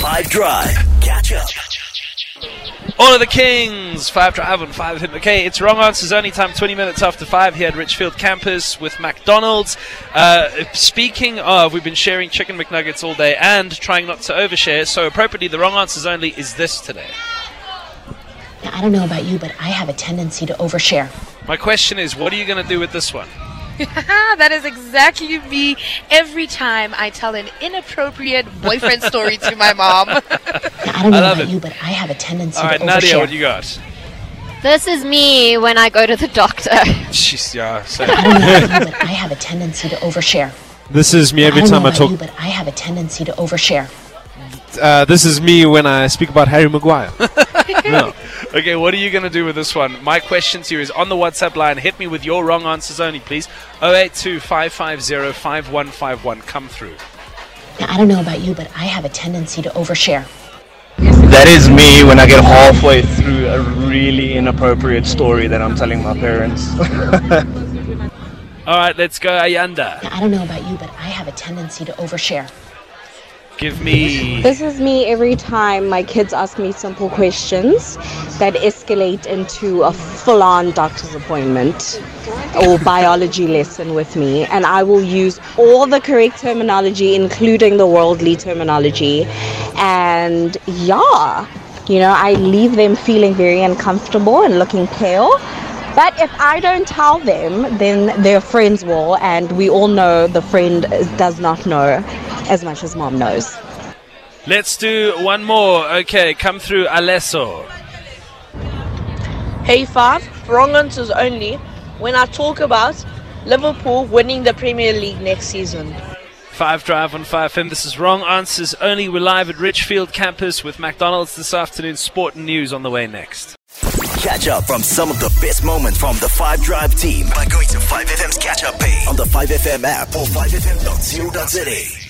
Five Drive. Catch up. All of the Kings, five drive on five hit McKay. It's wrong answers only time 20 minutes after five here at Richfield campus with McDonald's. Uh, speaking of, we've been sharing chicken McNuggets all day and trying not to overshare. So appropriately, the wrong answers only is this today. Now, I don't know about you, but I have a tendency to overshare. My question is, what are you going to do with this one? that is exactly me every time I tell an inappropriate boyfriend story to my mom. Now, I don't know I love about it. you, but I have a tendency All right, to Nadia, overshare. what you got? This is me when I go to the doctor. Jeez, yeah, so- I don't know about you, but I have a tendency to overshare. This is me every I don't time know I about talk. you, but I have a tendency to overshare. Uh, this is me when I speak about Harry Maguire. No. Okay, what are you going to do with this one? My question to you is on the WhatsApp line. Hit me with your wrong answers only, please. 082 5151. Come through. Now, I don't know about you, but I have a tendency to overshare. That is me when I get halfway through a really inappropriate story that I'm telling my parents. All right, let's go, Ayanda. Now, I don't know about you, but I have a tendency to overshare. Give me. This is me every time my kids ask me simple questions that escalate into a full on doctor's appointment or biology lesson with me. And I will use all the correct terminology, including the worldly terminology. And yeah, you know, I leave them feeling very uncomfortable and looking pale. But if I don't tell them, then their friends will, and we all know the friend does not know as much as mom knows. Let's do one more. Okay, come through, Alesso. Hey Five, wrong answers only when I talk about Liverpool winning the Premier League next season. Five Drive on 5FM. This is Wrong Answers Only. We're live at Richfield campus with McDonald's this afternoon. Sport and news on the way next. Catch up from some of the best moments from the Five Drive team by going to 5FM's catch up page on the 5FM app or 5FM.co.za.